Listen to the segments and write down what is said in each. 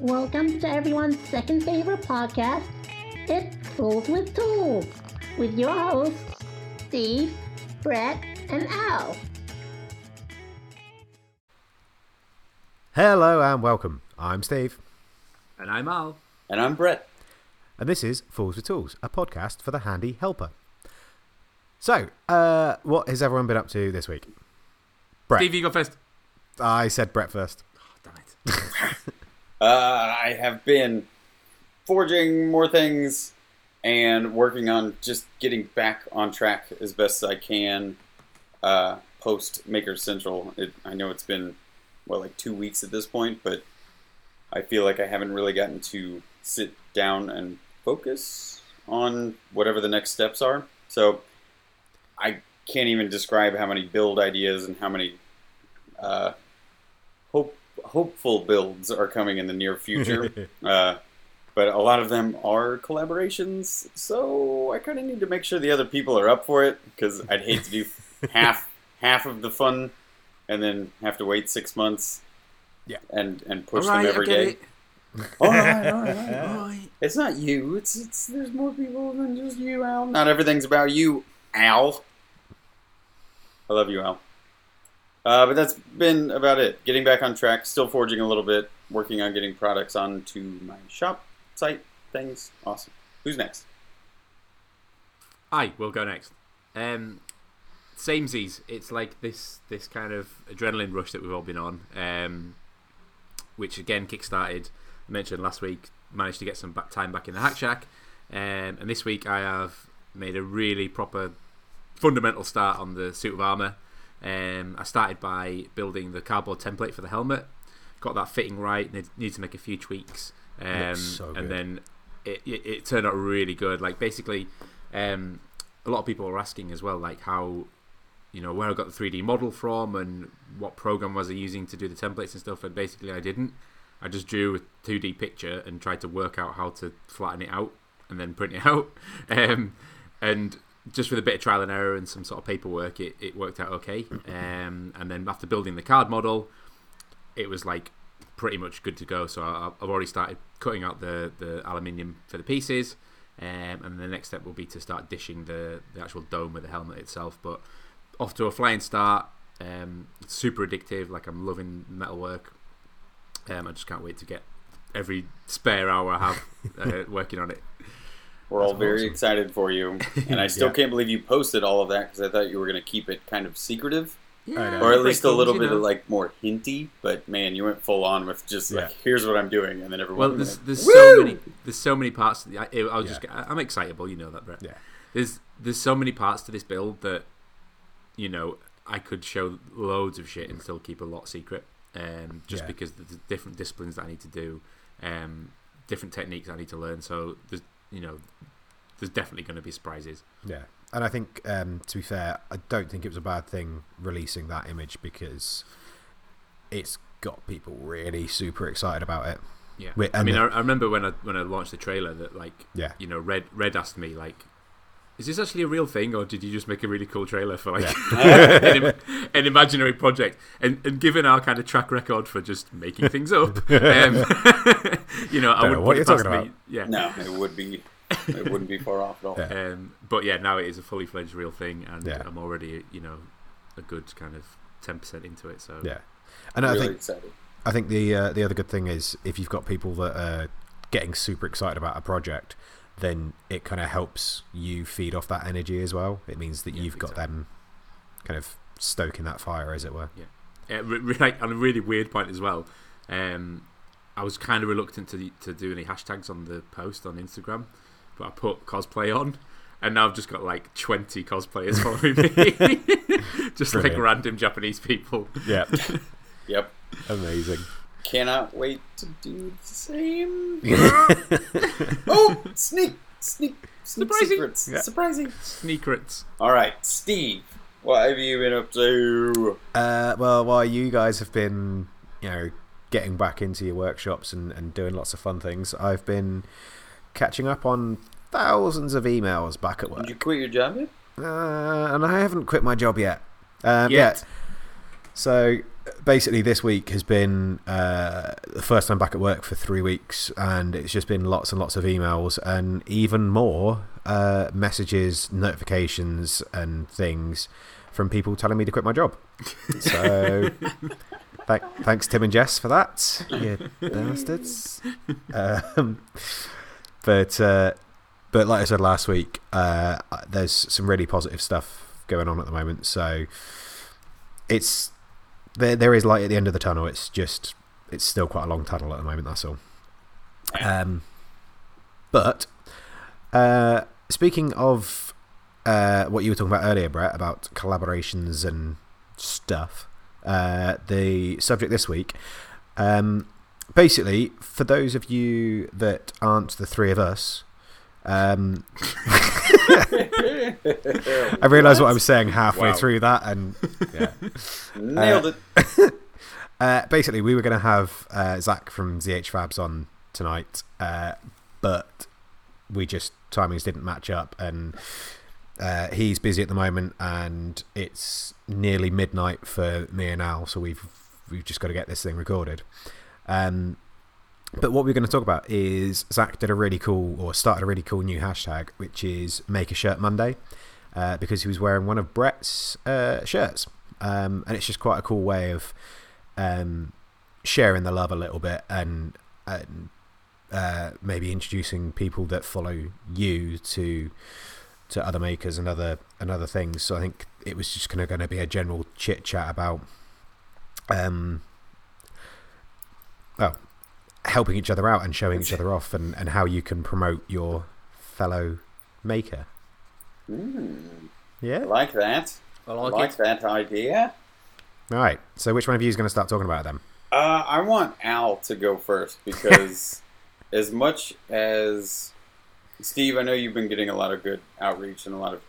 Welcome to everyone's second favorite podcast, It's Fools with Tools, with your hosts, Steve, Brett, and Al. Hello and welcome. I'm Steve, And I'm Al. And I'm Brett. and this is Fools with Tools, a podcast for the handy helper. So, uh, what has everyone been up to this week? Brett. Steve, you go first. I said Brett first. Oh, damn it. Uh, I have been forging more things and working on just getting back on track as best as I can uh, post Maker Central. It, I know it's been, well, like two weeks at this point, but I feel like I haven't really gotten to sit down and focus on whatever the next steps are. So I can't even describe how many build ideas and how many uh, hope hopeful builds are coming in the near future. uh, but a lot of them are collaborations, so I kind of need to make sure the other people are up for it because I'd hate to do half half of the fun and then have to wait six months. Yeah. and and push right, them every day. it. All right, all right. All right. It's not you. It's it's there's more people than just you, Al. Not everything's about you, Al. I love you, Al. Uh, but that's been about it. Getting back on track, still forging a little bit, working on getting products onto my shop site things. Awesome. Who's next? I will go next. Um, samesies. It's like this this kind of adrenaline rush that we've all been on, um, which again kickstarted. I mentioned last week. Managed to get some back time back in the Hack Shack, um, and this week I have made a really proper fundamental start on the suit of armor. Um, I started by building the cardboard template for the helmet. Got that fitting right. Need, need to make a few tweaks, um, so and then it, it, it turned out really good. Like basically, um, a lot of people were asking as well, like how, you know, where I got the 3D model from and what program was I using to do the templates and stuff. And basically, I didn't. I just drew a 2D picture and tried to work out how to flatten it out and then print it out. Um, and just with a bit of trial and error and some sort of paperwork, it, it worked out okay. Um, and then after building the card model, it was like pretty much good to go. So I, I've already started cutting out the, the aluminium for the pieces. Um, and the next step will be to start dishing the, the actual dome of the helmet itself. But off to a flying start. Um, it's super addictive. Like I'm loving metalwork. Um, I just can't wait to get every spare hour I have uh, working on it. We're all very awesome. excited for you, and I still Yeah. can't believe you posted all of that because I thought you were going to keep it kind of secretive, know. or at least a little bit you of like more hinty. But man, you went full on with just like, Yeah. "Here's what I'm doing," and then everyone. Well, went, there's, there's so many there's so many parts. To the, I, I, was just I'm excitable, you know that, Brett. Yeah. There's there's so many parts to this build that you know I could show loads of shit and still keep a lot secret. Um, just Yeah. because the, the different disciplines that I need to do, um, different techniques I need to learn. So there's you know there's definitely going to be surprises. Yeah. And I think, um, to be fair, I don't think it was a bad thing releasing that image because it's got people really super excited about it. Yeah, I mean, I remember when I when I launched the trailer that like Yeah. you know Red Red asked me like, is this actually a real thing or did you just make a really cool trailer for like an, im- an imaginary project? And and given our kind of track record for just making things up, um, you know, I Don't would know what put you're it past talking me. Yeah. No, it would be. It wouldn't be far off at all. Yeah. Um, but yeah, now it is a fully fledged real thing, and Yeah. I'm already you know a good kind of ten percent into it. So Yeah. And I think excited. I think the uh, the other good thing is if you've got people that are getting super excited about a project, then it kind of helps you feed off that energy as well. It means that Yeah, you've got them kind of stoking that fire, as it were. Yeah, re- re- like, on a really weird point as well. Um, I was kind of reluctant to to do any hashtags on the post on Instagram, but I put cosplay on, and now I've just got like twenty cosplayers following me, just like random Japanese people. Yeah, Yep. amazing. Cannot wait to do the same. oh, sneak, sneak, sneak Surprising. secrets. Yeah. Surprising. Sneakerets. All right, Steve. What have you been up to? Uh, well, while you guys have been, you know, getting back into your workshops and, and doing lots of fun things, I've been catching up on thousands of emails back at work. Did you quit your job yet? Uh, and I haven't quit my job yet. Um, Yet. yet. So basically, this week has been uh, the first time back at work for three weeks, and it's just been lots and lots of emails, and even more uh, messages, notifications, and things from people telling me to quit my job. So. Th- thanks, Tim and Jess, for that. You bastards. Um, but uh, but like I said last week, uh, there's some really positive stuff going on at the moment. So it's there. There is light at the end of the tunnel. It's just it's still quite a long tunnel at the moment. That's all. Um, but uh, speaking of uh, what you were talking about earlier, Brett, about collaborations and stuff. Uh, the subject this week. Um, basically, for those of you that aren't the three of us, um, I realised what I was saying halfway Wow. through that, and yeah. Nailed it. Uh, basically, we were going to have uh, Zach from ZH Fabs on tonight, uh, but we just timings didn't match up, and uh, he's busy at the moment, and it's nearly midnight for me and Al, so we've we've just got to get this thing recorded. Um, but what we're going to talk about is Zach did a really cool, or started a really cool new hashtag, which is Maker Shirt Monday, uh, because he was wearing one of Brett's uh, shirts, um, and it's just quite a cool way of um, sharing the love a little bit and, and uh, maybe introducing people that follow you to to other makers and other and other things. So I think it was just kind of going to be a general chit chat about um, well, helping each other out and showing each other off and, and how you can promote your fellow maker. Mm, I Yeah. like that. I I like, like it. that idea. All right. So which one of you is going to start talking about them? Uh, I want Al to go first because, as much as Steve, I know you've been getting a lot of good outreach and a lot of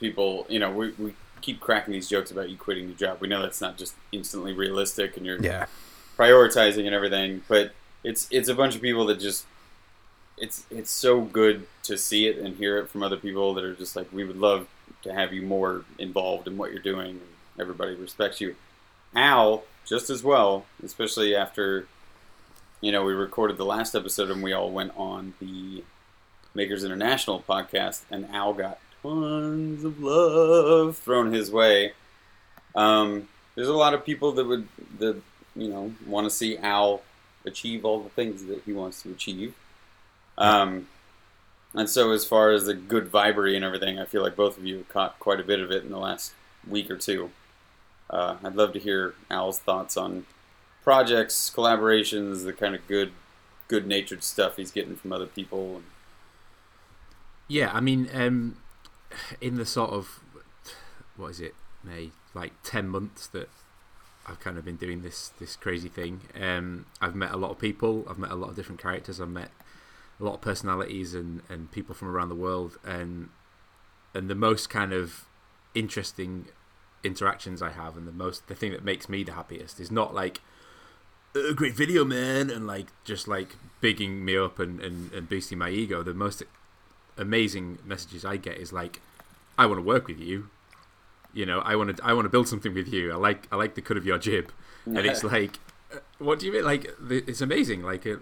people. You know, we, we keep cracking these jokes about you quitting your job. We know that's not just instantly realistic, and you're Yeah. prioritizing and everything, but it's it's a bunch of people that just it's it's so good to see it and hear it from other people that are just like we would love to have you more involved in what you're doing and everybody respects you. Al just as well, especially after you know we recorded the last episode and we all went on the Makers International podcast and Al got tons of love thrown his way. Um, there's a lot of people that would that you know want to see Al achieve all the things that he wants to achieve. Um, and so, as far as the good vibery and everything, I feel like both of you have caught quite a bit of it in the last week or two. Uh, I'd love to hear Al's thoughts on projects, collaborations, the kind of good, good-natured stuff he's getting from other people. Yeah, I mean, um, in the sort of what is it, May like ten months that I've kind of been doing this this crazy thing. Um, I've met a lot of people. I've met a lot of different characters. I've met a lot of personalities and, and people from around the world. And and the most kind of interesting interactions I have, and the most the thing that makes me the happiest is not like a great video, man, and like just like bigging me up and, and, and boosting my ego. The most amazing messages I get is like, I want to work with you. You know, I want to I want to build something with you. I like I like the cut of your jib, and it's like, uh, what do you mean? Like, it's amazing. Like, uh,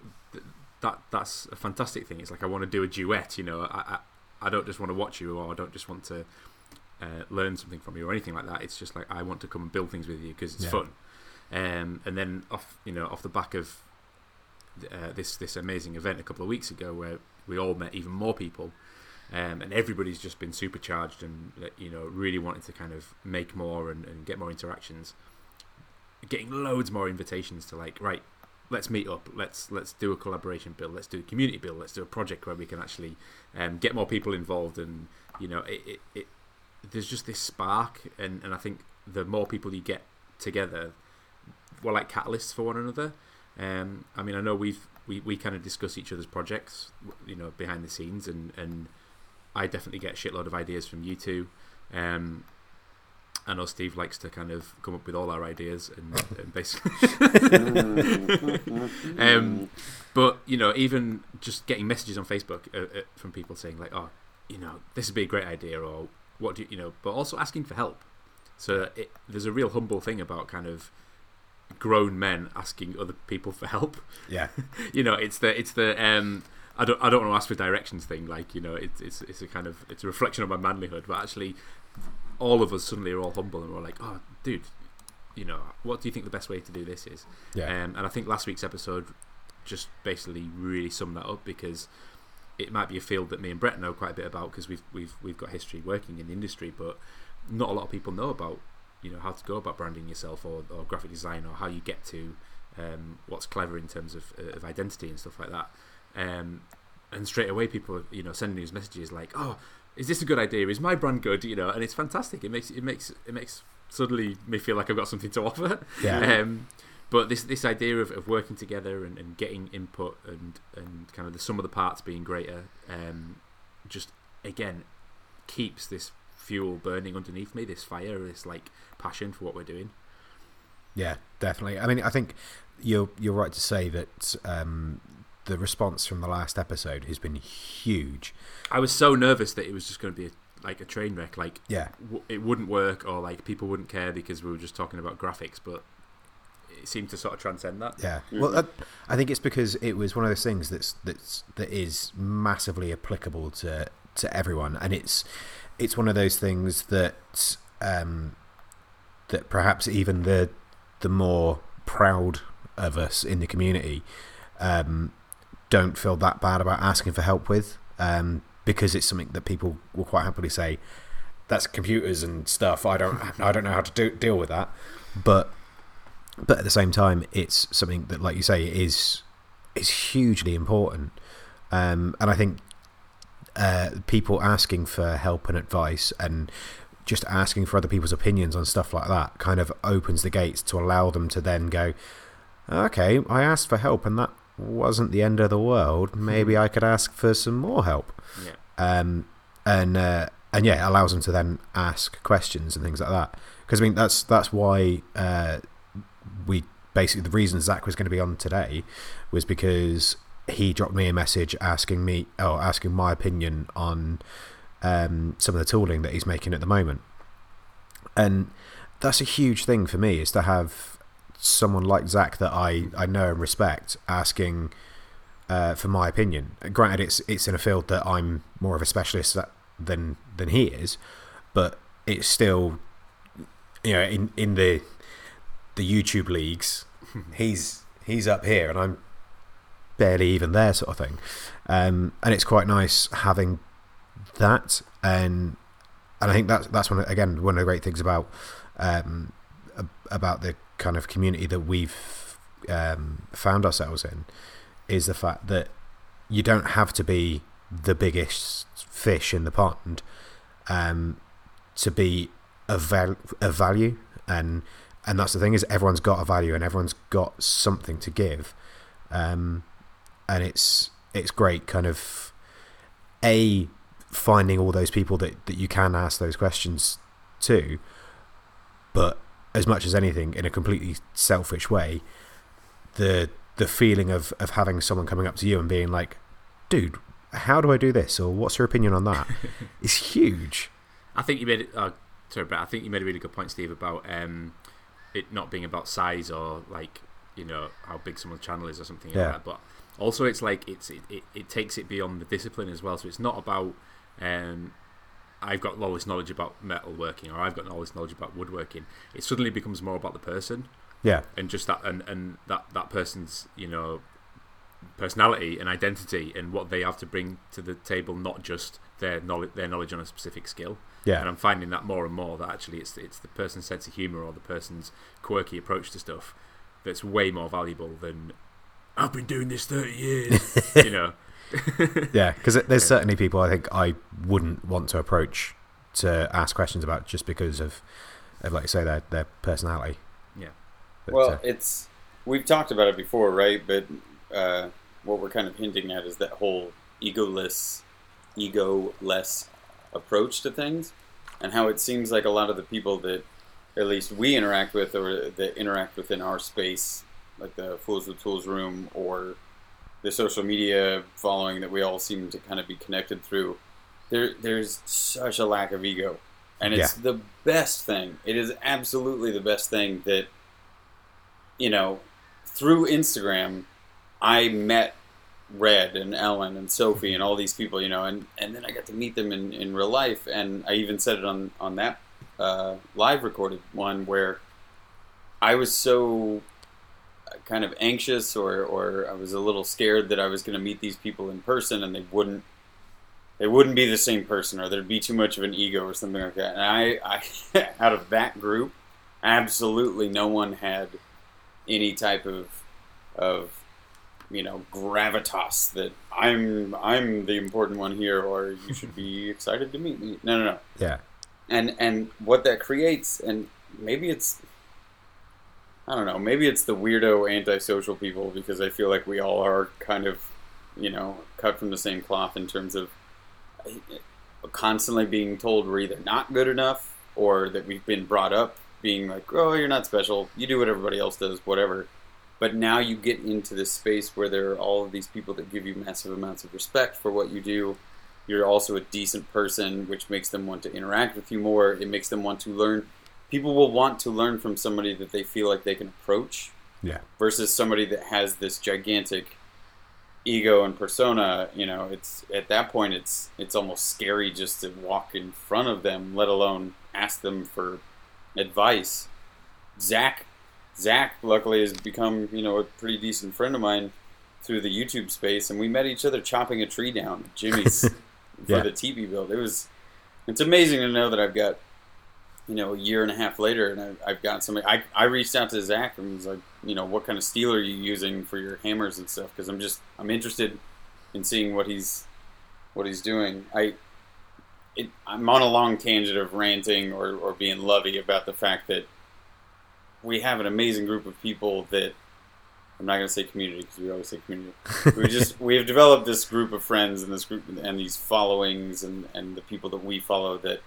that that's a fantastic thing. It's like I want to do a duet. You know, I I, I don't just want to watch you, or I don't just want to uh, learn something from you, or anything like that. It's just like I want to come and build things with you because it's Yeah. fun. Um, and then off you know off the back of uh, this this amazing event a couple of weeks ago where we all met even more people um, and everybody's just been supercharged and you know really wanting to kind of make more and, and get more interactions. Getting loads more invitations to like right let's meet up let's let's do a collaboration build let's do a community build let's do a project where we can actually um, get more people involved and you know it, it, it there's just this spark and, and I think the more people you get together we're like catalysts for one another. Um, I mean I know we've we, we kind of discuss each other's projects you know behind the scenes and and I definitely get a shitload of ideas from you two um, I know Steve likes to kind of come up with all our ideas and, and basically um, but you know even just getting messages on Facebook uh, uh, from people saying like oh you know this would be a great idea or what do you, you know but also asking for help So it, there's a real humble thing about kind of grown men asking other people for help. Yeah. you know, it's the it's the um, I don't I don't want to ask for directions thing. Like you know, it's it's it's a kind of it's a reflection of my manlyhood. But actually, all of us suddenly are all humble and we're like, oh, dude, you know, what do you think the best way to do this is? Yeah. Um, and I think last week's episode just basically really summed that up because it might be a field that me and Brett know quite a bit about because we've we've we've got history working in the industry, but not a lot of people know about you know how to go about branding yourself or, or graphic design or how you get to um, what's clever in terms of, uh, of identity and stuff like that. Um, and straight away, people are you know sending us messages like, "Oh, is this a good idea? Is my brand good?" You know, and it's fantastic. It makes it makes it makes suddenly me feel like I've got something to offer. Yeah. Um, but this this idea of, of working together and, and getting input and, and kind of the sum of the parts being greater, um, just again keeps this fuel burning underneath me. This fire, this like passion for what we're doing. Yeah, definitely. I mean, I think you're you're right to say that um, the response from the last episode has been huge. I was so nervous that it was just going to be a, like a train wreck. Like Yeah, w- it wouldn't work, or like people wouldn't care because we were just talking about graphics. But it seemed to sort of transcend that. yeah. Well, that, I think it's because it was one of those things that's that's that is massively applicable to to everyone, and it's it's one of those things that um, that perhaps even the the more proud of us in the community um, don't feel that bad about asking for help with, um, because it's something that people will quite happily say. That's computers and stuff. I don't. I don't know how to do, deal with that. But but at the same time, it's something that, like you say, is is hugely important. Um, and I think uh, people asking for help and advice and just asking for other people's opinions on stuff like that kind of opens the gates to allow them to then go, okay, I asked for help and that wasn't the end of the world. Maybe I could ask for some more help. Yeah. Um, and uh, and yeah, it allows them to then ask questions and things like that. Because I mean, that's that's why uh, we basically the reason Zach was going to be on today was because he dropped me a message asking me or asking my opinion on um, some of the tooling that he's making at the moment, and that's a huge thing for me is to have someone like Zach that I, I know and respect asking uh, for my opinion. Granted, it's it's in a field that I'm more of a specialist at than than he is, but it's still you know in in the the YouTube leagues, he's he's up here and I'm barely even there, sort of thing. Um, and it's quite nice having that, and and I think that's that's one again one of the great things about um, about the kind of community that we've um, found ourselves in is the fact that you don't have to be the biggest fish in the pond um, to be a, val- of value. And and that's the thing is everyone's got a value and everyone's got something to give. Um, and it's it's great kind of a finding all those people that, that you can ask those questions to but as much as anything in a completely selfish way the the feeling of, of having someone coming up to you and being like dude how do I do this or what's your opinion on that is huge I think you made it. Uh, sorry, Brett. I think you made a really good point, Steve, about um, it not being about size or like you know how big someone's channel is or something Yeah. like that. But also, it's like it's it, it, it takes it beyond the discipline as well. So it's not about um, I've got all this knowledge about metalworking or I've got all this knowledge about woodworking. It suddenly becomes more about the person yeah and just that and, and that that person's you know personality and identity and what they have to bring to the table, not just their knowledge their knowledge on a specific skill. yeah And I'm finding that more and more that actually it's it's the person's sense of humor or the person's quirky approach to stuff that's way more valuable than I've been doing this 30 years. you know. Yeah, because there's certainly people I think I wouldn't want to approach to ask questions about just because of, of like you say, their their personality. Yeah. But, well, uh, it's we've talked about it before, right? But uh, what we're kind of hinting at is that whole egoless, ego-less approach to things, and how it seems like a lot of the people that, at least we interact with, or that interact within our space, like the Fools with Tools room, or the social media following that we all seem to kind of be connected through. There, there's such a lack of ego and it's Yeah. the best thing. It is absolutely the best thing that you know through Instagram. I met Red and Ellen and Sophie and all these people, you know, and, and then I got to meet them in, in real life, and I even said it on on that uh, live recorded one where I was so kind of anxious or or I was a little scared that I was going to meet these people in person and they wouldn't they wouldn't be the same person or there'd be too much of an ego or something like that. And I, I out of that group, absolutely no one had any type of of you know gravitas that I'm I'm the important one here or you should be excited to meet me. No, no, no Yeah. and and what that creates and maybe it's i don't know maybe it's the weirdo antisocial people because i feel like we all are kind of you know cut from the same cloth in terms of uh, constantly being told we're either not good enough or that we've been brought up being like oh you're not special you do what everybody else does whatever but now you get into this space where there are all of these people that give you massive amounts of respect for what you do you're also a decent person, which makes them want to interact with you more. It makes them want to learn. People will want to learn from somebody that they feel like they can approach Yeah. versus somebody that has this gigantic ego and persona. You know, it's at that point it's it's almost scary just to walk in front of them, let alone ask them for advice. Zach, Zach, luckily has become you know a pretty decent friend of mine through the YouTube space, and we met each other chopping a tree down. Jimmy's for the TV build. It was it's amazing to know that I've got you know a year and a half later, and I've, I've got somebody. I I reached out to Zach and was like, you know, what kind of steel are you using for your hammers and stuff? Because I'm just I'm interested in seeing what he's what he's doing. I. It, I'm on a long tangent of ranting or, or being lovey about the fact that we have an amazing group of people that I'm not going to say community because we always say community. we just we have developed this group of friends and this group and these followings and and the people that we follow that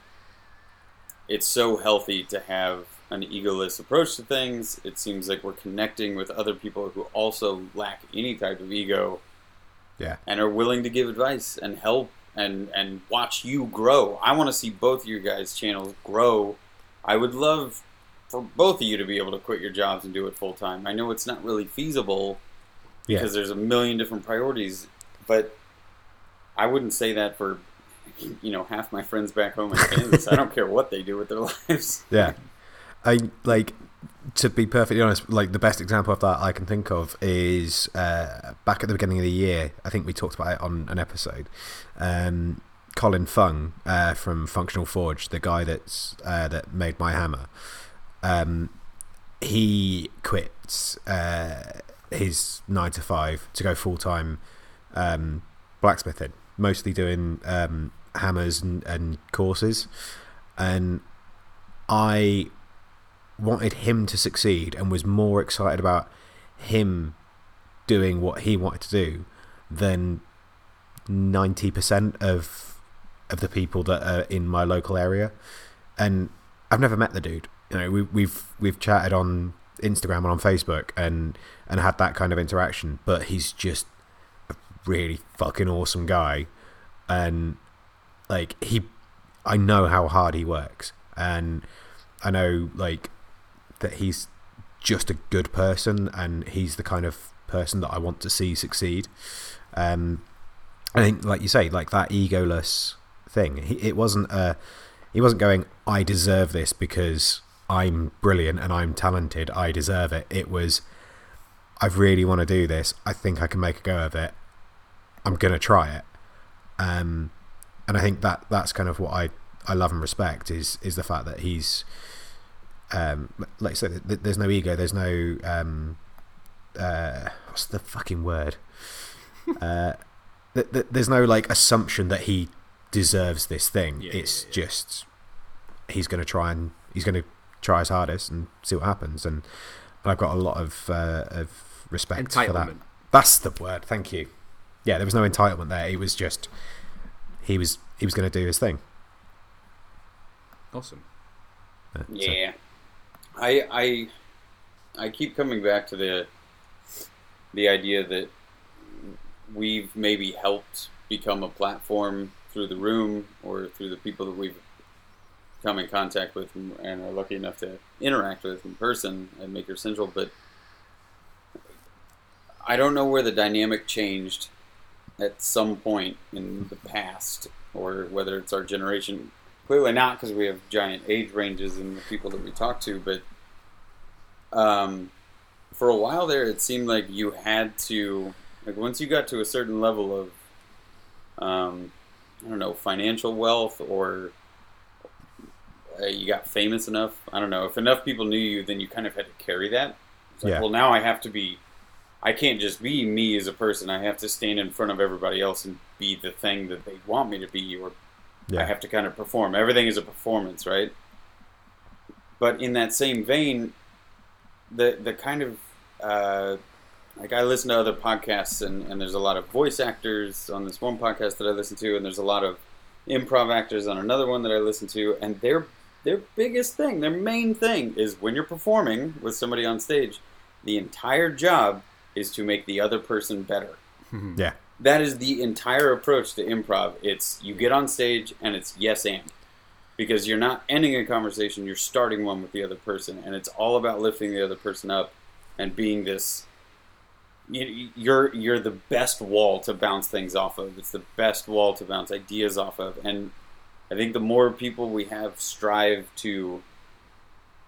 it's so healthy to have an egoless approach to things. It seems like we're connecting with other people who also lack any type of ego Yeah. and are willing to give advice and help and and watch you grow. I want to see both of your guys' channels grow. I would love for both of you to be able to quit your jobs and do it full time. I know it's not really feasible Yeah. because there's a million different priorities, but I wouldn't say that for you know half my friends back home in Kansas. I don't care what they do with their lives. Yeah. I like to be perfectly honest, like the best example of that I can think of is uh, back at the beginning of the year. I think we talked about it on an episode. Um, Colin Fung uh, from Functional Forge, the guy that's uh, that made my hammer, um, he quit uh, his nine to five to go full time um, blacksmithing, mostly doing um, hammers and, and courses, and I wanted him to succeed and was more excited about him doing what he wanted to do than 90% of of the people that are in my local area. And I've never met the dude. You know we, we've we've chatted on Instagram and on Facebook and and had that kind of interaction but he's just a really fucking awesome guy. And like he I know how hard he works and I know like that he's just a good person and he's the kind of person that I want to see succeed. Um, I think, like you say, like that egoless thing. He, it wasn't a. He wasn't going. I deserve this because I'm brilliant and I'm talented. I deserve it. It was. I really want to do this. I think I can make a go of it. I'm gonna try it. Um, and I think that that's kind of what I I love and respect is is the fact that he's um, like I said, th- there's no ego, there's no um, uh, what's the fucking word? uh, th- th- there's no like assumption that he deserves this thing. Yeah, it's yeah, yeah. just he's going to try and he's going to try his hardest and see what happens. And, and I've got a lot of uh, of respect for that. That's the word. Thank you. Yeah, there was no entitlement there. It was just he was he was going to do his thing. Awesome. Uh, so- Yeah, I I I keep coming back to the the idea that we've maybe helped become a platform through the room or through the people that we've come in contact with and are lucky enough to interact with in person at Maker Central, but I don't know where the dynamic changed at some point in the past, or whether it's our generation. Clearly not, because we have giant age ranges in the people that we talk to. But um, for a while there, it seemed like you had to, like, once you got to a certain level of, um, I don't know, financial wealth, or uh, you got famous enough. I don't know. If enough people knew you, then you kind of had to carry that. It's like, Yeah. well, now I have to be I can't just be me as a person. I have to stand in front of everybody else and be the thing that they want me to be, or Yeah. I have to kind of perform. Everything is a performance, right? But in that same vein, the the kind of uh, like I listen to other podcasts, and, and there's a lot of voice actors on this one podcast that I listen to, and there's a lot of improv actors on another one that I listen to, and their their biggest thing, their main thing, is when you're performing with somebody on stage, the entire job is to make the other person better. Mm-hmm. Yeah. That is the entire approach to improv. It's you get on stage and it's yes and. Because you're not ending a conversation, you're starting one with the other person, and it's all about lifting the other person up and being this. you- You're you're the best wall to bounce things off of. It's the best wall to bounce ideas off of, and I think the more people we have strive to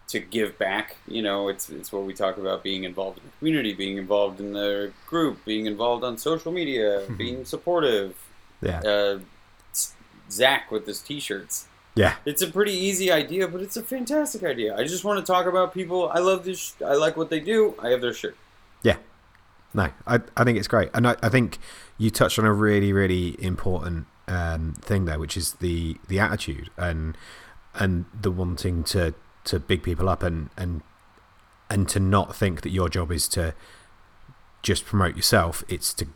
to give back. You know, it's it's what we talk about being involved in the community, being involved in the group, being involved on social media, being supportive. Yeah. Uh, Zach with his t-shirts. Yeah. It's a pretty easy idea, but it's a fantastic idea. I just want to talk about people. I love this. Sh- I like what they do. I have their shirt. Yeah. No, I, I think it's great. And I, I think you touched on a really, really important um, thing there, which is the, the attitude and and the wanting to, to big people up and, and and to not think that your job is to just promote yourself. It's to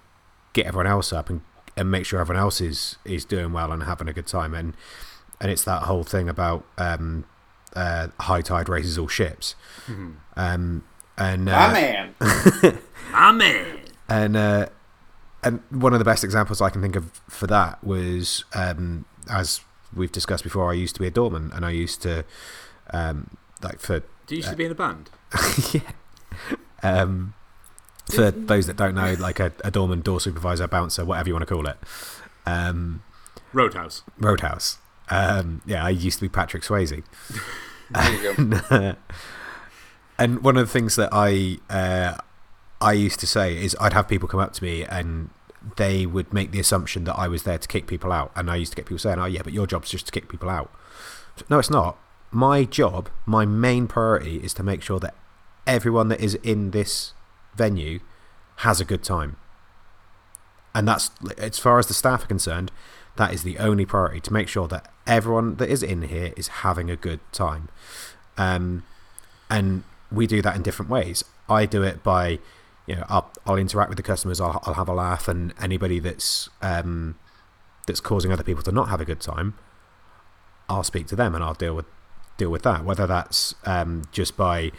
get everyone else up and, and make sure everyone else is, is doing well and having a good time. And and it's that whole thing about um, uh, high tide raises all ships. Um, and uh, My man. Amen. and uh, and one of the best examples I can think of for that was um, as we've discussed before. I used to be a doorman, and I used to um, like for Do you used to be in a band? yeah. Um, for those that don't know, like a, a doorman, door supervisor, bouncer, whatever you want to call it. Um, Road House. Roadhouse. Um, yeah, I used to be Patrick Swayze. There you go. and one of the things that I uh, I used to say is I'd have people come up to me and they would make the assumption that I was there to kick people out, and I used to get people saying, "Oh yeah, but your job's just to kick people out." No, it's not. My job, my main priority, is to make sure that everyone that is in this venue has a good time, and that's as far as the staff are concerned. That is the only priority to make sure that everyone that is in here is having a good time. Um, and we do that in different ways. I do it by, you know, I'll, I'll interact with the customers. I'll, I'll have a laugh, and anybody that's um, that's causing other people to not have a good time, I'll speak to them and I'll deal with deal with that. Whether that's um, just by,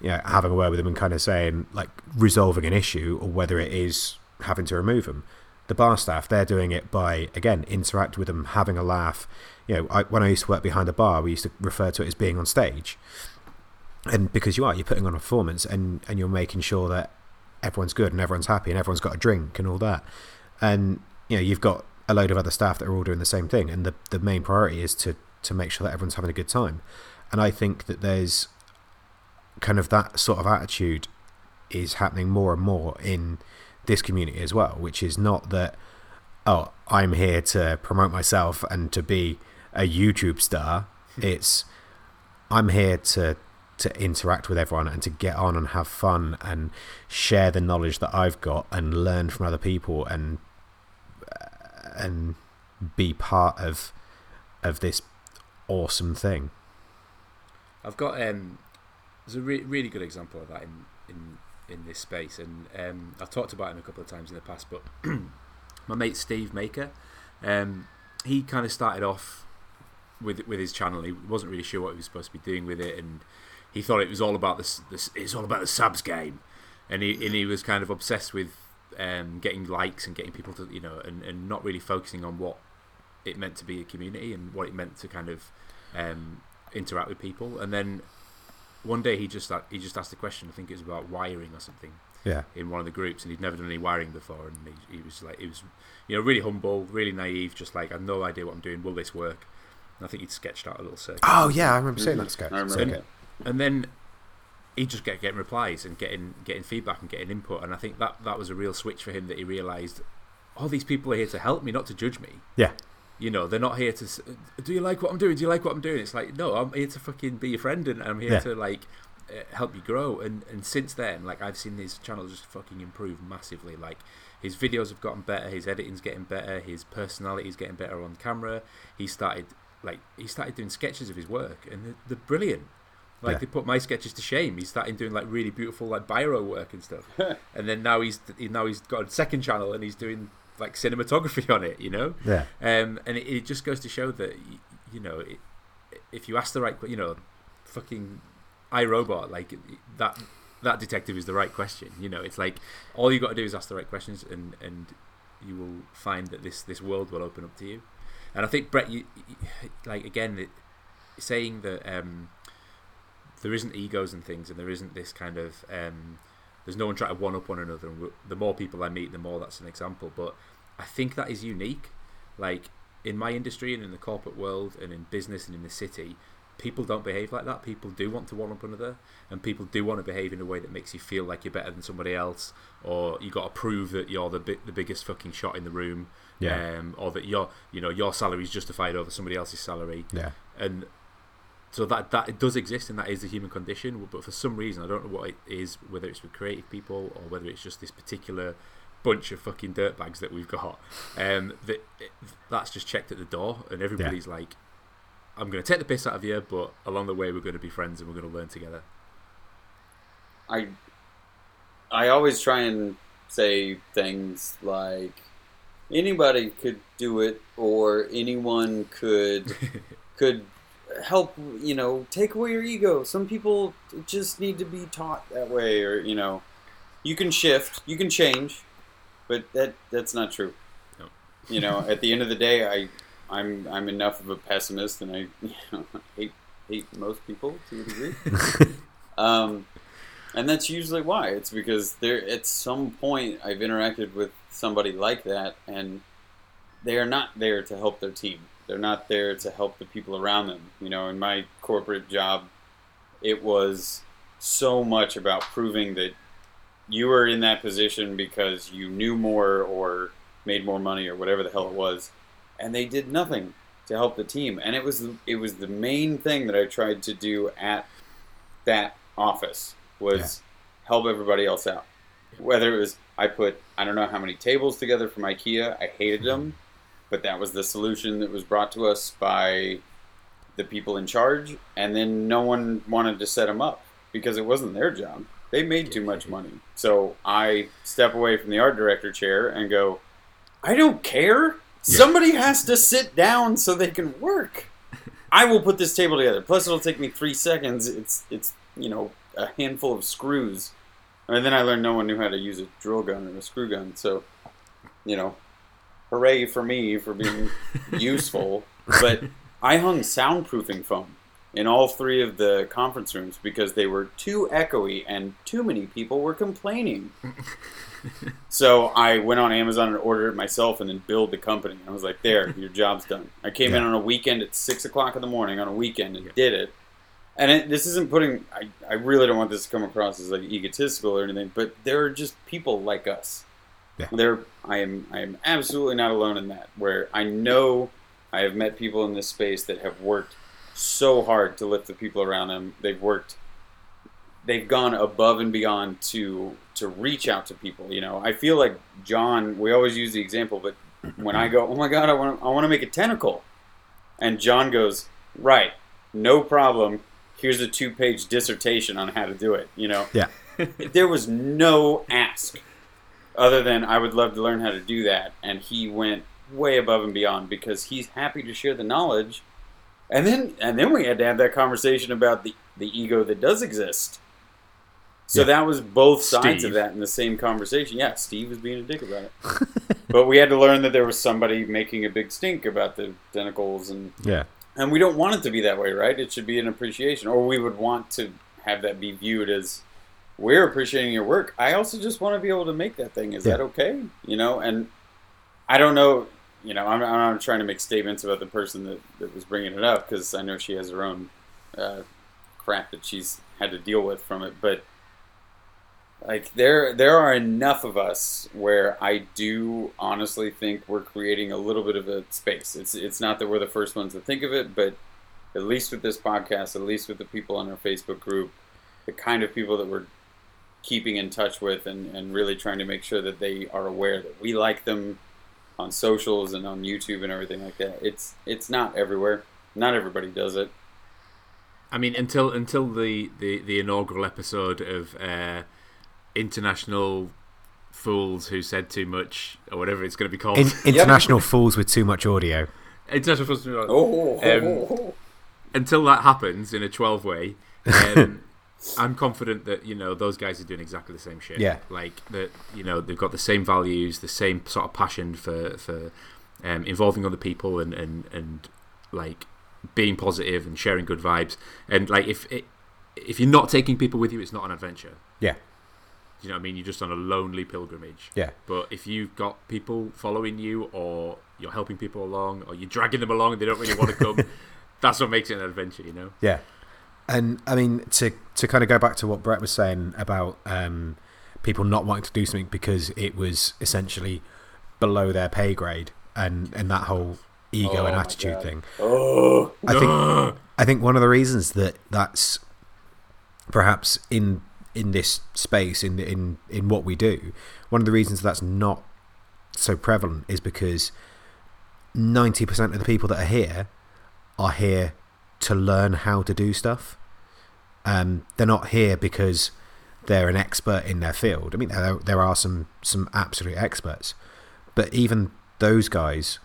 you know, having a word with them and kind of saying like resolving an issue, or whether it is having to remove them. The bar staff, they're doing it by again interact with them, having a laugh. You know, I, when I used to work behind a bar, we used to refer to it as being on stage and because you are you're putting on a performance and and you're making sure that everyone's good and everyone's happy and everyone's got a drink and all that and you know you've got a load of other staff that are all doing the same thing and the the main priority is to to make sure that everyone's having a good time. And i think that there's kind of that sort of attitude is happening more and more in this community as well which is not that oh i'm here to promote myself and to be a youtube star. It's i'm here to to interact with everyone and to get on and have fun and share the knowledge that I've got and learn from other people and uh, and be part of of this awesome thing. I've got um, there's a re- really good example of that in in in this space, and um, I've talked about him a couple of times in the past. But my mate Steve Maker, um, he kind of started off with with his channel. He wasn't really sure what he was supposed to be doing with it, and he thought it was all about this. this it's all about the subs game, and he and he was kind of obsessed with um, getting likes and getting people to you know, and, and not really focusing on what it meant to be a community and what it meant to kind of um, interact with people. And then one day he just he just asked a question. I think it was about wiring or something Yeah. in one of the groups, and he'd never done any wiring before, and he, he was like, he was, you know, really humble, really naive, just like I have no idea what I'm doing. Will this work? And I think he'd sketched out a little circuit, Oh yeah, I remember seeing that sketch. I remember So- that. and then he just get getting replies and getting getting feedback and getting input, and I think that that was a real switch for him that he realised, all these people are here to help me, not to judge me. Yeah. You know, they're not here to. Do you like what I'm doing? Do you like what I'm doing? It's like, no, I'm here to fucking be your friend, and I'm here Yeah. to like uh, help you grow. And and since then, like I've seen his channel just fucking improve massively. Like his videos have gotten better, his editing's getting better, his personality's getting better on camera. He started like he started doing sketches of his work, and they're, they're brilliant. Like Yeah. they put my sketches to shame. He's starting doing like really beautiful like biro work and stuff. and then now he's he, now he's got a second channel and he's doing like cinematography on it. You know. Yeah. Um, and it, it just goes to show that you know, it, if you ask the right, you know, fucking I, Robot, like that that detective is the right question. You know, it's like all you got to do is ask the right questions, and and you will find that this this world will open up to you. And I think Brett, you, you like again, it, saying that um, there isn't egos and things, and there isn't this kind of um, there's no one trying to one up one another. And the more people I meet, the more that's an example. But I think that is unique. Like in my industry and in the corporate world and in business and in the city, people don't behave like that. People do want to one up another, and people do want to behave in a way that makes you feel like you're better than somebody else, or you got to prove that you're the bi- the biggest fucking shot in the room, Yeah. um, or that your you know your salary is justified over somebody else's salary, Yeah. and so that that it does exist and that is the human condition. But for some reason, I don't know what it is, whether it's with creative people or whether it's just this particular bunch of fucking dirtbags that we've got. Um, that that's just checked at the door, and everybody's like, "I'm going to take the piss out of you, but along the way, we're going to be friends and we're going to learn together." I I always try and say things like anybody could do it or anyone could could help you know take away your ego some people just need to be taught that way or you know you can shift you can change but that that's not true No. you know at the end of the day i i'm i'm enough of a pessimist and i you know, hate hate most people to a degree um, and that's usually why. It's because there at some point I've interacted with somebody like that, and they are not there to help their team. They're not there to help the people around them. You know, in my corporate job, it was so much about proving that you were in that position because you knew more or made more money or whatever the hell it was, and they did nothing to help the team. And it was it was the main thing that I tried to do at that office was help everybody else out. Whether it was I put I don't know how many tables together from IKEA, I hated them, but that was the solution that was brought to us by the people in charge, and then no one wanted to set them up because it wasn't their job. They made too much money. So I step away from the art director chair and go, I don't care. Somebody has to sit down so they can work. I will put this table together. Plus, it'll take me three seconds. It's it's you know a handful of screws, and then I learned no one knew how to use a drill gun or a screw gun. So, you know, hooray for me for being useful. But I hung soundproofing foam in all three of the conference rooms because they were too echoey and too many people were complaining. So I went on Amazon and ordered it myself, and then billed the company. I was like, "There, your job's done." I came in on a weekend at six o'clock in the morning on a weekend and Yeah. did it. And it, this isn't putting. I, I really don't want this to come across as like egotistical or anything, but there are just people like us. Yeah. There, I am. I am absolutely not alone in that. Where I know I have met people in this space that have worked so hard to lift the people around them. They've worked they've gone above and beyond to to reach out to people. You know, I feel like John. We always use the example, but when I go, oh my god, I want I want to make a tentacle, and John goes, right, no problem. Here's a two page dissertation on how to do it. You know, Yeah. there was no ask other than I would love to learn how to do that, and he went way above and beyond because he's happy to share the knowledge. And then and then we had to have that conversation about the the ego that does exist. So Yeah. that was both sides Steve. of that in the same conversation. Yeah, Steve was being a dick about it. but we had to learn that there was somebody making a big stink about the tentacles and Yeah. and we don't want it to be that way, right? It should be an appreciation, or we would want to have that be viewed as we're appreciating your work. I also just want to be able to make that thing. Is Yeah. that okay? You know, and I don't know. You know, I'm, I'm not trying to make statements about the person that, that was bringing it up because I know she has her own uh, crap that she's had to deal with from it. But like, there there are enough of us where I do honestly think we're creating a little bit of a space. It's it's not that we're the first ones to think of it, but at least with this podcast, at least with the people on our Facebook group, the kind of people that we're keeping in touch with and, and really trying to make sure that they are aware that we like them on socials and on YouTube and everything like that. It's it's not everywhere. Not everybody does it. I mean, until until the, the, the inaugural episode of uh, International Fools Who Said Too Much, or whatever it's going to be called. In, international fools with too much audio. International Fools Who Oh, Um, until that happens in a 12 way, um, I'm confident that, you know, those guys are doing exactly the same shit. Yeah. Like, that, you know, they've got the same values, the same sort of passion for, for um, involving other people and, and, and, like, being positive and sharing good vibes. And, like, if it, if you're not taking people with you, it's not an adventure. Yeah. You know what I mean? You're just on a lonely pilgrimage. Yeah. But if you've got people following you, or you're helping people along, or you're dragging them along and they don't really want to come, that's what makes it an adventure, you know? Yeah, and I mean to to kind of go back to what Brett was saying about um, people not wanting to do something because it was essentially below their pay grade, and and that whole ego Oh and attitude thing. oh, I think I think one of the reasons that that's perhaps in in this space in in in what we do, one of the reasons that's not so prevalent is because ninety percent of the people that are here are here to learn how to do stuff. Um, they're not here because they're an expert in their field. I mean, there, there are some some absolute experts, but even those guys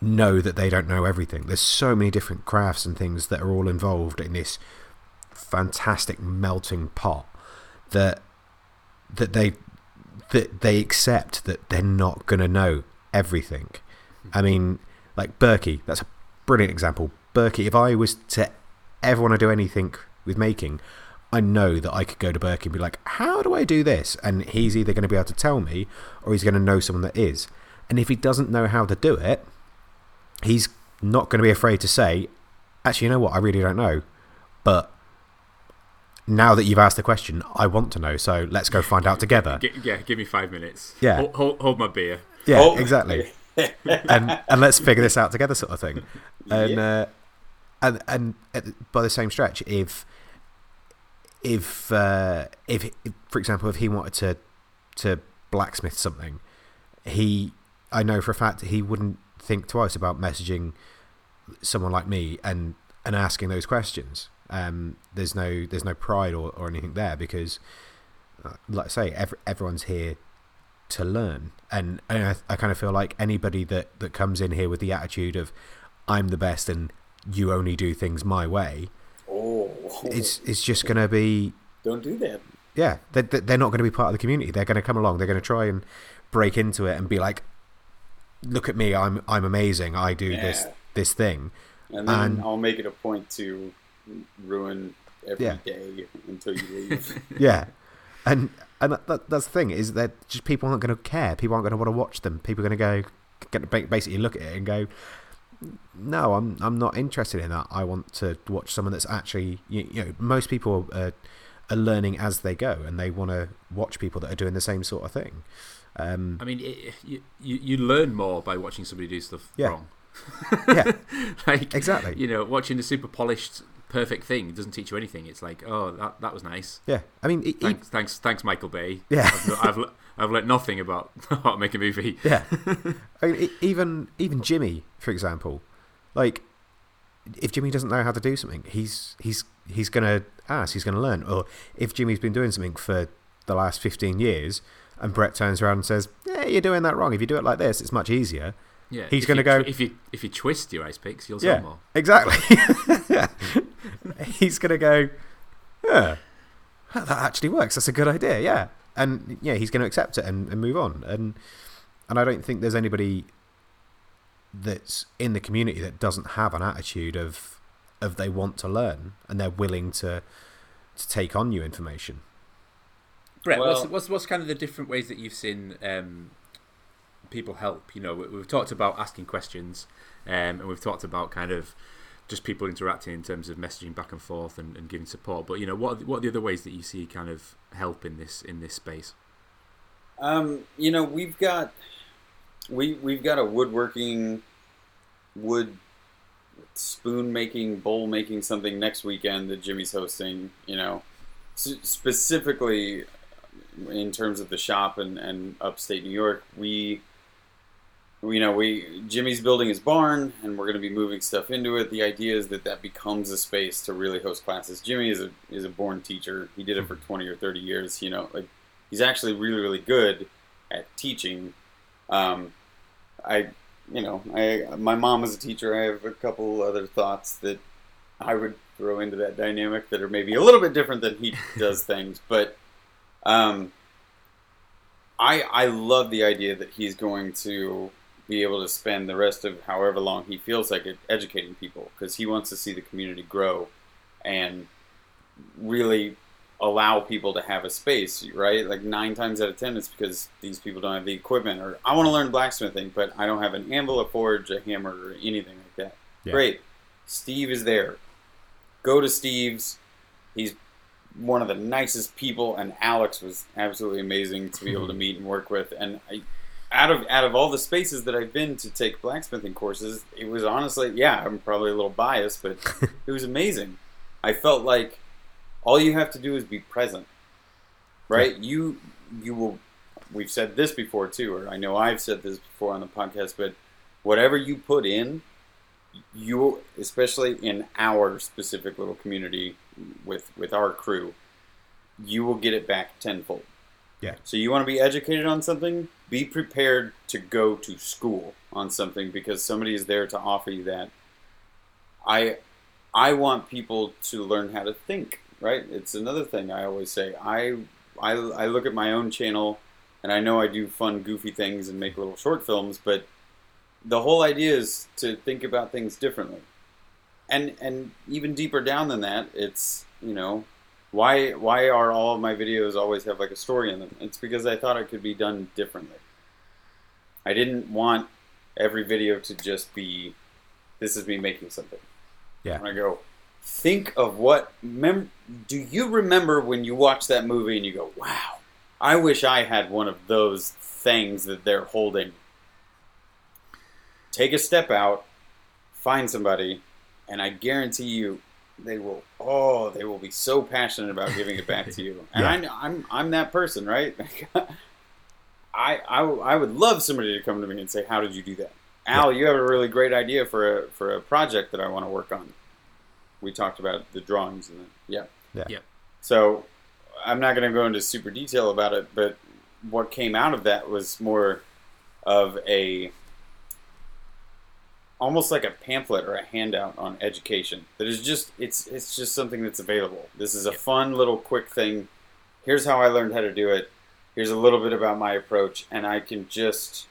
know that they don't know everything. There's so many different crafts and things that are all involved in this fantastic melting pot that that they that they accept that they're not going to know everything. I mean, like Berkey, that's a brilliant example. Berkey, if I was to ever want to do anything with making, I know that I could go to Berkey and be like, how do I do this? And he's either going to be able to tell me or he's going to know someone that is. And if he doesn't know how to do it, he's not going to be afraid to say, actually, you know what? I really don't know. But now that you've asked the question, I want to know. So let's go find out together. Yeah, give me five minutes. Yeah. Hold, hold, hold my beer. Yeah, Oh. exactly. and and let's figure this out together, sort of thing. And uh, and and by the same stretch, if if uh, if for example, if he wanted to to blacksmith something, he I know for a fact he wouldn't think twice about messaging someone like me and and asking those questions. Um, there's no there's no pride or, or anything there because, uh, like I say, every, everyone's here to learn, and, and I, I kind of feel like anybody that that comes in here with the attitude of I'm the best and you only do things my way, oh, it's it's just going to be don't do that. yeah they're, they're not going to be part of the community. They're going to come along. They're going to try and break into it and be like, look at me, I'm I'm amazing. I do this Yeah. this thing. And then And- I'll make it a point to ruin every Yeah. day until you leave. yeah, and and that, that, that's the thing is that just people aren't going to care. People aren't going to want to watch them. People are going to go get, basically look at it and go, no, I'm I'm not interested in that. I want to watch someone that's actually you, you know most people are, are learning as they go and they want to watch people that are doing the same sort of thing. Um, I mean, it, you, you you learn more by watching somebody do stuff Yeah. wrong. yeah, like exactly. you know, watching a super polished, perfect thing doesn't teach you anything. It's like, oh, that that was nice. Yeah, I mean, e- Thanks, thanks, thanks, Michael Bay. Yeah. I've, I've, I've learnt nothing about how to make a movie. Yeah, I mean, even even Jimmy, for example, like if Jimmy doesn't know how to do something, he's he's he's gonna ask, he's gonna learn. Or if Jimmy's been doing something for the last fifteen years, and Brett turns around and says, "Yeah, you're doing that wrong. If you do it like this, it's much easier." Yeah, He's gonna you go- if you if you twist your ice picks, you'll Yeah. sell more. Exactly. yeah. he's gonna go, yeah, that actually works. That's a good idea. Yeah, and yeah, he's gonna accept it and, and move on. And and I don't think there's anybody that's in the community that doesn't have an attitude of of they want to learn and they're willing to to take on new information. Brett, what's, Well- what's what's kind of the different ways that you've seen um, people help? You know, we- we've talked about asking questions, um, and we've talked about kind of just people interacting in terms of messaging back and forth and, and giving support. But you know, what are, the- what are the other ways that you see kind of help in this in this space? Um, you know, we've got we we've got a woodworking, wood spoon making, bowl making something next weekend that Jimmy's hosting. You know, specifically in terms of the shop and, and upstate New York, we. You know, we Jimmy's building his barn, and we're going to be moving stuff into it. The idea is that that becomes a space to really host classes. Jimmy is a is a born teacher. He did it for twenty or thirty years. You know, like he's actually really really good at teaching um, i you know i my mom was a teacher i have a couple other thoughts that i would throw into that dynamic that are maybe a little bit different than he does things but um, i i love the idea that he's going to be able to spend the rest of however long he feels like it educating people because he wants to see the community grow and really allow people to have a space, right? Like nine times out of ten, it's because these people don't have the equipment, or I want to learn blacksmithing, but I don't have an anvil, a forge, a hammer, or anything like that. Yeah. Great, Steve is there. Go to Steve's. He's one of the nicest people, and Alex was absolutely amazing to be able to mm-hmm. meet and work with. And I, out of out of all the spaces that I've been to take blacksmithing courses, it was honestly, yeah, I'm probably a little biased, but it was amazing. I felt like all you have to do is be present right you you will we've said this before too or i know i've said this before on the podcast but whatever you put in you especially in our specific little community with with our crew you will get it back tenfold Yeah. so you want to be educated on something be prepared to go to school on something because somebody is there to offer you that. I i want people to learn how to think right? It's another thing i always say. I i, I look at my own channel and i know i do fun goofy things and make little short films but the whole idea is to think about things differently. And and even deeper down than that it's you know why why are all of my videos always have like a story in them? It's because i thought it could be done differently. I didn't want every video to just be this is me making something. Yeah. and i go think of what mem- do you remember when you watch that movie and you go wow i wish i had one of those things that they're holding take a step out find somebody and i guarantee you they will oh they will be so passionate about giving it back to you and Yeah. I, know- I'm, I'm that person right I, I I would love somebody to come to me and say how did you do that al you have a really great idea for a for a project that i want to work on we talked about the drawings and the, yeah Yeah. Yeah. so i'm not going to go into super detail about it but what came out of that was more of a almost like a pamphlet or a handout on education that is just it's it's just something that's available. This is a fun little quick thing. Here's how i learned how to do it. Here's a little bit about my approach and i can just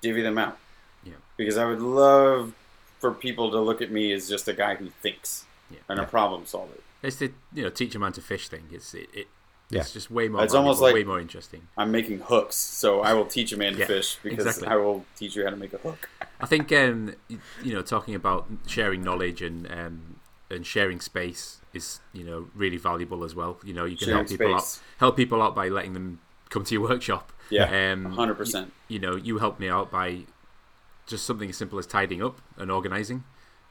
divvy them out. Yeah. because i would love for people to look at me as just a guy who thinks Yeah. and a problem solver. It's the you know teach a man to fish thing. It's it, it Yeah. it's just way more. It's almost like- way more interesting. i'm making hooks so i will teach a man to Yeah, fish because exactly. i will teach you how to make a hook I think um, you know talking about sharing knowledge and um, and sharing space is you know really valuable as well. You know you can Sharing help people space. out help people out by letting them come to your workshop. yeah Um, 100% you know, you helped me out by just something as simple as tidying up and organizing.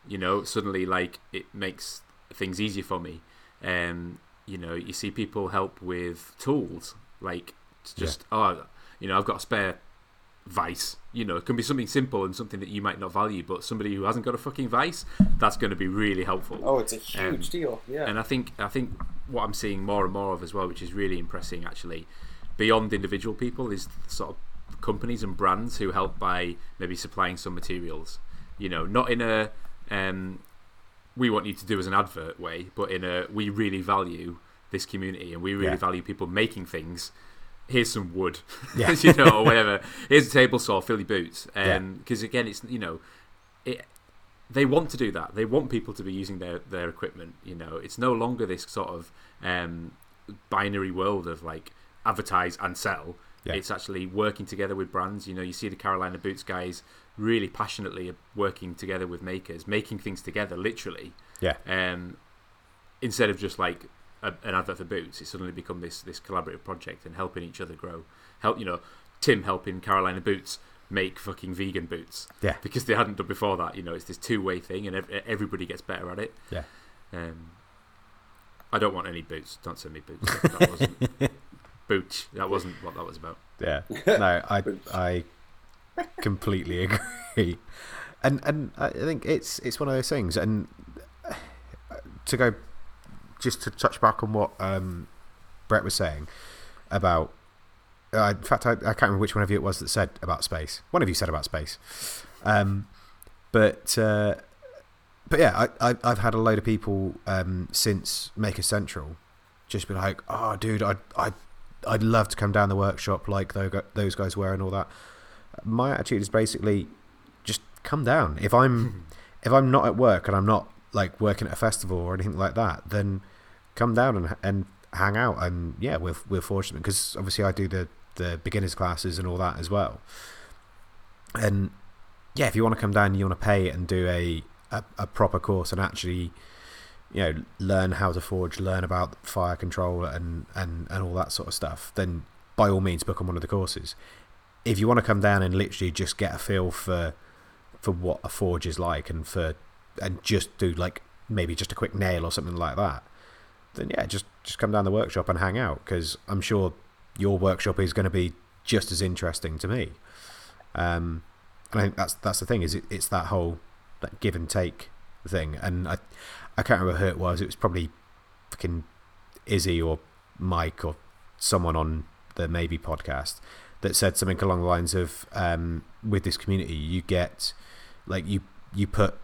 You know, suddenly like it makes things easier for me. Um, you know, you see people help with tools, like it's just oh, you know, I've got a spare vice. You know, it can be something simple and something that you might not value, but somebody who hasn't got a fucking vice, that's going to be really helpful. oh it's a huge Um, deal yeah And I think I think what I'm seeing more and more of as well, which is really impressing actually, beyond individual people, is sort of companies and brands who help by maybe supplying some materials. You know, not in a um, we want you to do as an advert way, but in a we really value this community and we really Yeah. value people making things here's some wood, Yeah. you know, or whatever. Here's a table saw, fill your boots. Yeah. Because again, it's you know, it, they want to do that. They want people to be using their their equipment. You know, it's no longer this sort of um, binary world of like advertise and sell. Yeah. It's actually working together with brands. You know, you see the Carolina Boots guys really passionately working together with makers, making things together, literally. Yeah. Um, instead of just like a, an advert for boots, it's suddenly become this this collaborative project and helping each other grow. Help, you know, Tim helping Carolina Boots make fucking vegan boots Yeah. because they hadn't done before that. You know, it's this two way thing, and ev- everybody gets better at it. Yeah. Um, I don't want any boots. Don't send me boots. That wasn't boot. That wasn't what that was about. Yeah. No, I I completely agree. And and I think it's it's one of those things. And uh, to go just to touch back on what um, Brett was saying about. Uh, in fact, I, I can't remember which one of you it was that said about space. One of you said about space. Um, but uh, but yeah, I, I I've had a load of people um, since Maker Central just be like, "Oh, dude, I I I'd love to come down the workshop like tho- those guys were and all that." My attitude is basically just come down. If I'm if I'm not at work and I'm not like working at a festival or anything like that, then come down and and hang out and yeah, we're we're fortunate because obviously I do the the beginners classes and all that as well. And yeah, if you want to come down, you want to pay and do a, a a proper course and actually you know learn how to forge, learn about fire control and and and all that sort of stuff, then by all means book on one of the courses. If you want to come down and literally just get a feel for for what a forge is like and for and just do like maybe just a quick nail or something like that, then yeah, just just come down the workshop and hang out because I'm sure your workshop is going to be just as interesting to me. Um, and I think that's that's the thing is it, it's that whole that give and take thing. And I I can't remember who it was. It was probably fucking Izzy or Mike or someone on the Maybe podcast that said something along the lines of um, with this community you get like you you put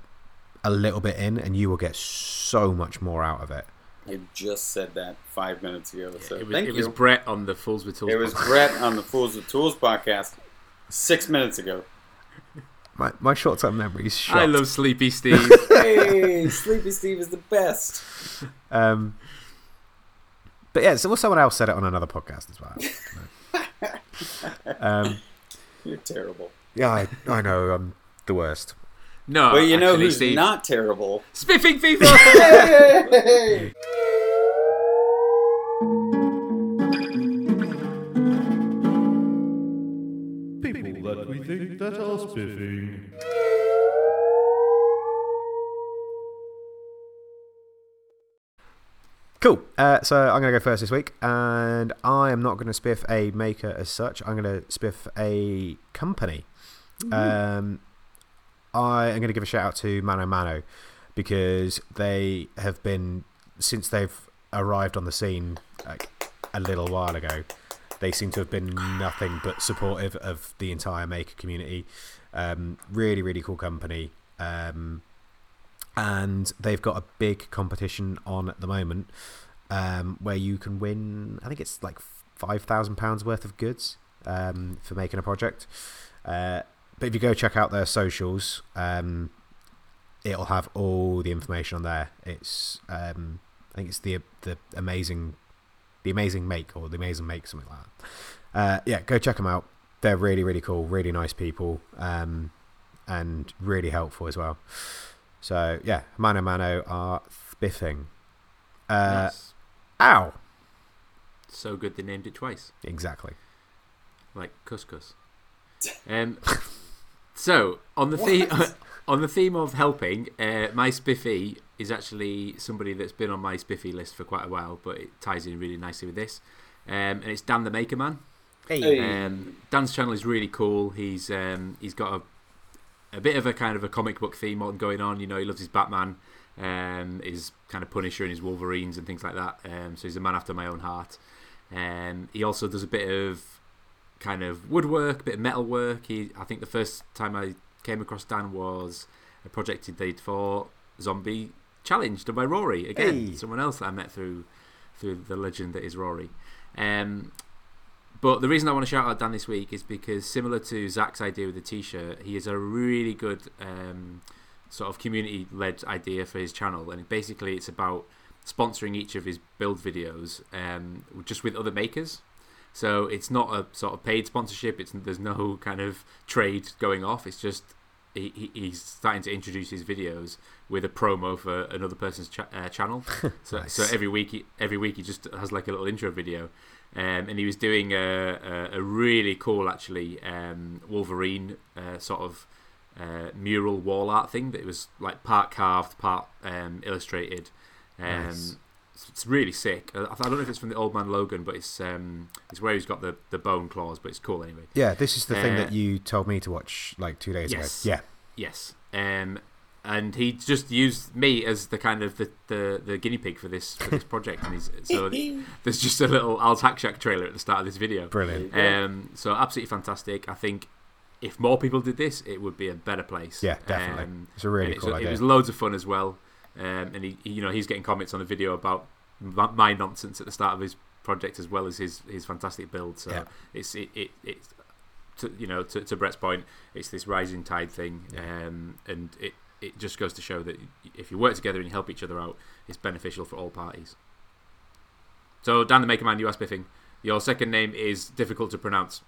a little bit in and you will get so much more out of it. I just said that five minutes ago. So it was, thank it you. was Brett on the Fools with Tools. It was podcast. Brett on the Fools with Tools podcast six minutes ago. My my short term memory is shot. I love Sleepy Steve. Hey, Sleepy Steve is the best. Um, but yeah, so someone else said it on another podcast as well. um, You're terrible. yeah, I, I know I'm the worst. no, But you know actually, who's Steve. not terrible? Spiffing Fever. Hey! People that we think that are spiffing. Cool. Uh, so I'm going to go first this week, and I am not going to spiff a maker as such. I'm going to spiff a company. Um, I am going to give a shout out to Mano Mano because they have been since they've arrived on the scene like a little while ago. They seem to have been nothing but supportive of the entire maker community. Um, really, really cool company. Um, and they've got a big competition on at the moment um, where you can win. I think it's like five thousand pounds worth of goods um, for making a project. Uh, but if you go check out their socials, um, it'll have all the information on there. It's um, I think it's the the amazing the amazing make or the amazing make something like that. Uh, yeah, go check them out. They're really really cool, really nice people, um, and really helpful as well. So yeah, Mano Mano are spiffing. Uh, Nice. Ow! So good they named it twice, Exactly. like couscous. Um, so on the theme on the theme of helping, uh, my spiffy is actually somebody that's been on my spiffy list for quite a while, but it ties in really nicely with this. Um, and it's Dan the Maker Man. Hey. Um, Dan's channel is really cool. He's um, he's got a, a bit of a kind of a comic book theme going on. You know, he loves his Batman, um, his kind of Punisher and his Wolverines and things like that. Um, so he's a man after my own heart. Um, he also does a bit of kind of woodwork, a bit of metal work. He, I think the first time I came across Dan was a project he did for Zombie Challenge done by Rory again, Hey. someone else that I met through through the legend that is Rory. Um, But the reason I want to shout out Dan this week is because, similar to Zach's idea with the T-shirt, he has a really good um, sort of community-led idea for his channel, and basically it's about sponsoring each of his build videos um, just with other makers. So it's not a sort of paid sponsorship. It's there's no kind of trade going off. It's just he, he- he's starting to introduce his videos with a promo for another person's cha- uh, channel. So, Nice. so every week, he, every week he just has like a little intro video, um, and he was doing a, a, a really cool, actually, um, Wolverine uh, sort of uh, mural wall art thing that was like part carved, part um, illustrated. Um, Nice. it's- It's really sick. Uh, I I don't know if it's from the Old Man Logan, but it's um, it's where he's got the, the bone claws, but it's cool anyway. Yeah, this is the thing Uh, that you told me to watch like two days Yes. ago. Yeah, Yes. Um, and he just used me as the kind of the, the, the guinea pig for this for this project. And he's, so there's just a little Al's Hack Shack trailer at the start of this video. brilliant. Um, so absolutely fantastic. I think if more people did this, it would be a better place. Yeah, definitely. Um, It's a really and it's- cool It idea. was loads of fun as well. Um, and he, he- you know, he's getting comments on the video about my, my nonsense at the start of his project as well as his his fantastic build. So Yeah. it's it, it it's to, you know to, to Brett's point, it's this rising tide thing, Yeah. um, and it it just goes to show that if you work together and you help each other out, it's beneficial for all parties. So Dan the Maker Man, you are spiffing. Your second name is difficult to pronounce.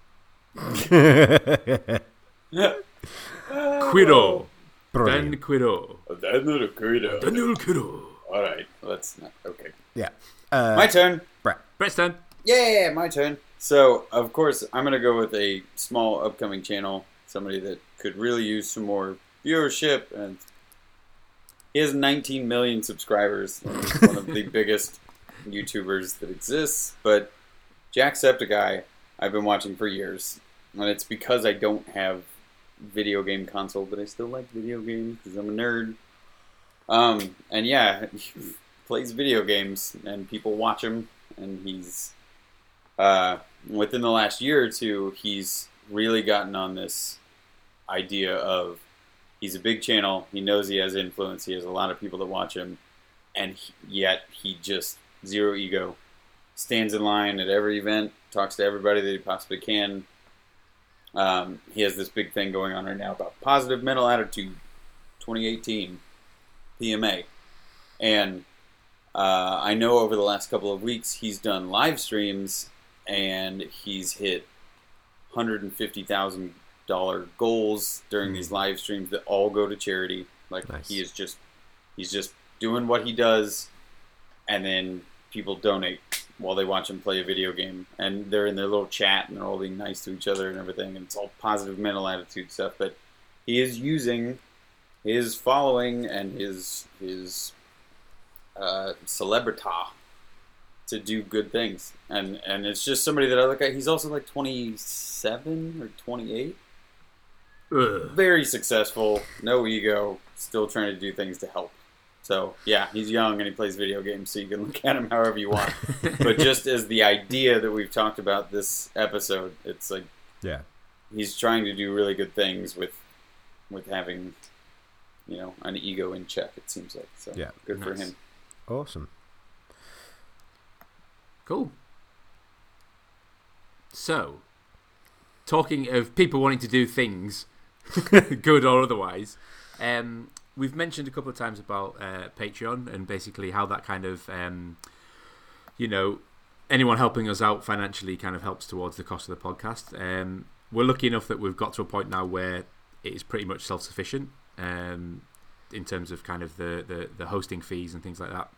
Quido. Dan brilliant. Quido. Daniel Kudo. Daniel Quido. All right, let's not. Okay, Yeah. Uh, my turn. Brett. Brett's turn. Yeah, my turn. So, of course, I'm going to go with a small upcoming channel, somebody that could really use some more viewership. And he has 19 million subscribers. He's one of the biggest YouTubers that exists. But Jacksepticeye, I've been watching for years. And it's because I don't have video game console, but I still like video games because I'm a nerd. Um, and yeah, he plays video games, and people watch him, and he's uh, within the last year or two, he's really gotten on this idea of he's a big channel. He knows he has influence. He has a lot of people that watch him, and he, yet he just zero ego, stands in line at every event, talks to everybody that he possibly can. Um, he has this big thing going on right now about positive mental attitude, 2018 PMA, and uh, I know over the last couple of weeks he's done live streams and he's hit hundred and fifty thousand dollar goals during these live streams that all go to charity. Like Nice. he is just he's just doing what he does, and then people donate while they watch him play a video game, and they're in their little chat and they're all being nice to each other and everything, and it's all positive mental attitude stuff. But he is using his following and his his uh, celebrita to do good things, and and it's just somebody that I look at. He's also like twenty seven or twenty eight. Ugh. Very successful, no ego, still trying to do things to help. So yeah, he's young and he plays video games, so you can look at him however you want. but just as the idea that we've talked about this episode, it's like yeah. he's trying to do really good things with with having you know an ego in check. It seems like so. Yeah. good for him. Awesome. Cool. So, talking of people wanting to do things, good or otherwise, um, we've mentioned a couple of times about uh, Patreon and basically how that kind of, um, you know, anyone helping us out financially kind of helps towards the cost of the podcast. Um, we're lucky enough that we've got to a point now where it is pretty much self sufficient um, in terms of kind of the, the, the hosting fees and things like that.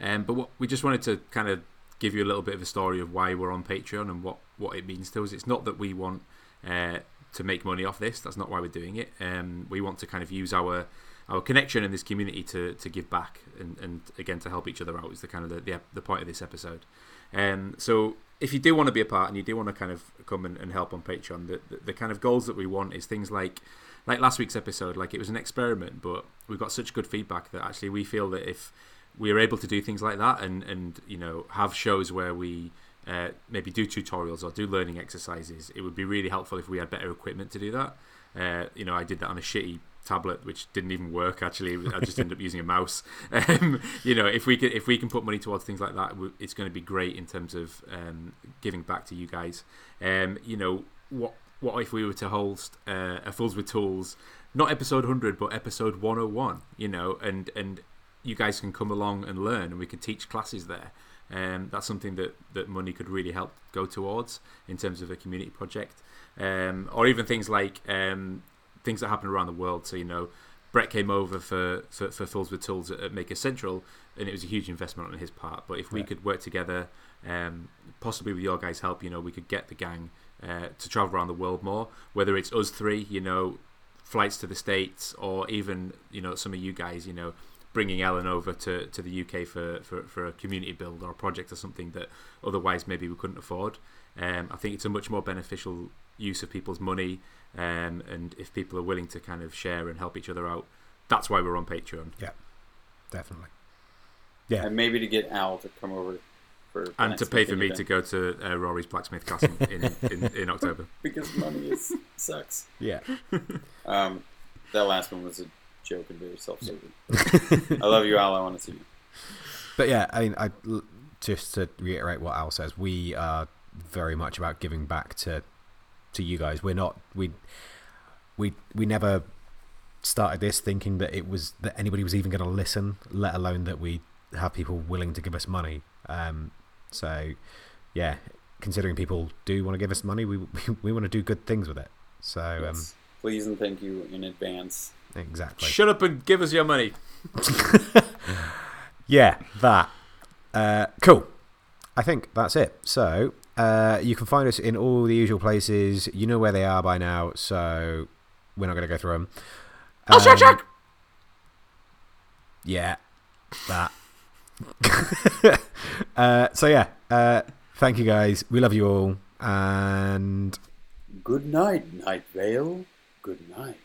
Um, but what we just wanted to kind of give you a little bit of a story of why we're on Patreon and what, what it means to us. It's not that we want uh, to make money off this. That's not why we're doing it. Um, we want to kind of use our our connection in this community to, to give back and, and again to help each other out is the kind of the, the, the point of this episode. Um, so if you do want to be a part and you do want to kind of come and, and help on Patreon, the, the, the kind of goals that we want is things like like last week's episode, like it was an experiment, but we got such good feedback that actually we feel that if we are able to do things like that and, and you know have shows where we uh, maybe do tutorials or do learning exercises, it would be really helpful if we had better equipment to do that. Uh, you know, I did that on a shitty tablet, which didn't even work. Actually, I just ended up using a mouse. Um, you know, if we can if we can put money towards things like that, it's going to be great in terms of um, giving back to you guys. Um, you know, what what if we were to host uh, a Fools with Tools, not episode hundred, but episode one hundred and one? You know, and and you guys can come along and learn, and we can teach classes there. Um, that's something that, that money could really help go towards in terms of a community project, um, or even things like um, things that happen around the world. So you know, Brett came over for for, for Fools with Tools at, Maker Central, and it was a huge investment on his part. But if we could work together, um, possibly with your guys' help, you know, we could get the gang uh, to travel around the world more. Whether it's us three, you know, flights to the states, or even you know some of you guys, you know bringing Ellen over to, to the UK for, for, for a community build or a project or something that otherwise maybe we couldn't afford. Um, I think it's a much more beneficial use of people's money, um, and if people are willing to kind of share and help each other out, that's why we're on Patreon. Yeah, definitely. Yeah, and maybe to get Al to come over for and to pay for me event. to go to uh, Rory's blacksmith castle in, in, in, October because money is sucks. Yeah. Um, that last one was a joke and very self-serving. I love you, Al. I want to see you. But yeah, I mean, I just to reiterate what Al says, we are very much about giving back to to you guys. We're not we we we never started this thinking that it was that anybody was even going to listen, let alone that we have people willing to give us money. Um, so yeah, considering people do want to give us money, we we, we want to do good things with it. So um, yes. um, please and thank you in advance. Exactly. Shut up and give us your money. yeah, that. Uh, cool. I think that's it. So uh, you can find us in all the usual places. You know where they are by now, so we're not going to go through them. Um, oh, check, check. Yeah, that. uh, so yeah, uh, thank you guys. We love you all, and good night, Night Vale. Good night.